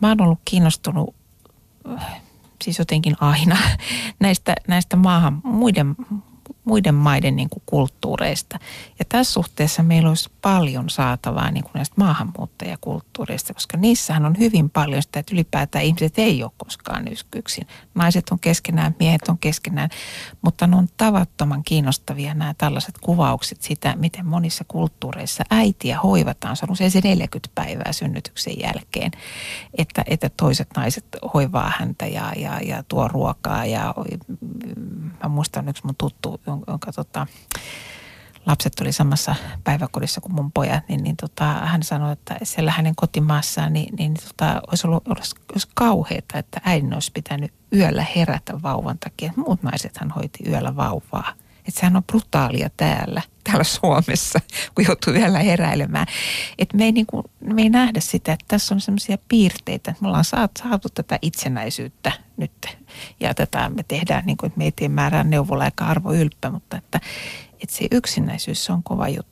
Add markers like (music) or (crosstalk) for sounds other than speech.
mä oon ollut kiinnostunut siis jotenkin aina (laughs) näistä, näistä maahan, muiden, muiden maiden niin kuin kulttuureista. Ja tässä suhteessa meillä olisi paljon saatavaa niin kuin näistä maahanmuuttajakulttuureista, koska niissähän on hyvin paljon sitä, että ylipäätään ihmiset ei ole koskaan yksin. Naiset on keskenään, miehet on keskenään, mutta ne on tavattoman kiinnostavia nämä tällaiset kuvaukset sitä, miten monissa kulttuureissa äitiä hoivataan. Se on usein se 40 päivää synnytyksen jälkeen, että, että toiset naiset hoivaa häntä ja, ja, ja tuo ruokaa. Ja mä muistan yksi mun tuttu, jonka tota, lapset oli samassa päiväkodissa kuin mun pojat, niin, niin tota, hän sanoi, että siellä hänen kotimaassaan niin, niin tota, olisi ollut olisi, olisi kauheata, että äidin olisi pitänyt yöllä herätä vauvan takia. Muut naiset hän hoiti yöllä vauvaa. Että sehän on brutaalia täällä, täällä Suomessa, (laughs) kun joutuu yöllä heräilemään. Että me ei, niin kuin, me ei nähdä sitä, että tässä on sellaisia piirteitä, että me ollaan saatu tätä itsenäisyyttä nyt. Ja tätä me tehdään, niin kuin, että me ei tee määrää neuvola eikä arvo ylppä, mutta että, että se yksinäisyys se on kova juttu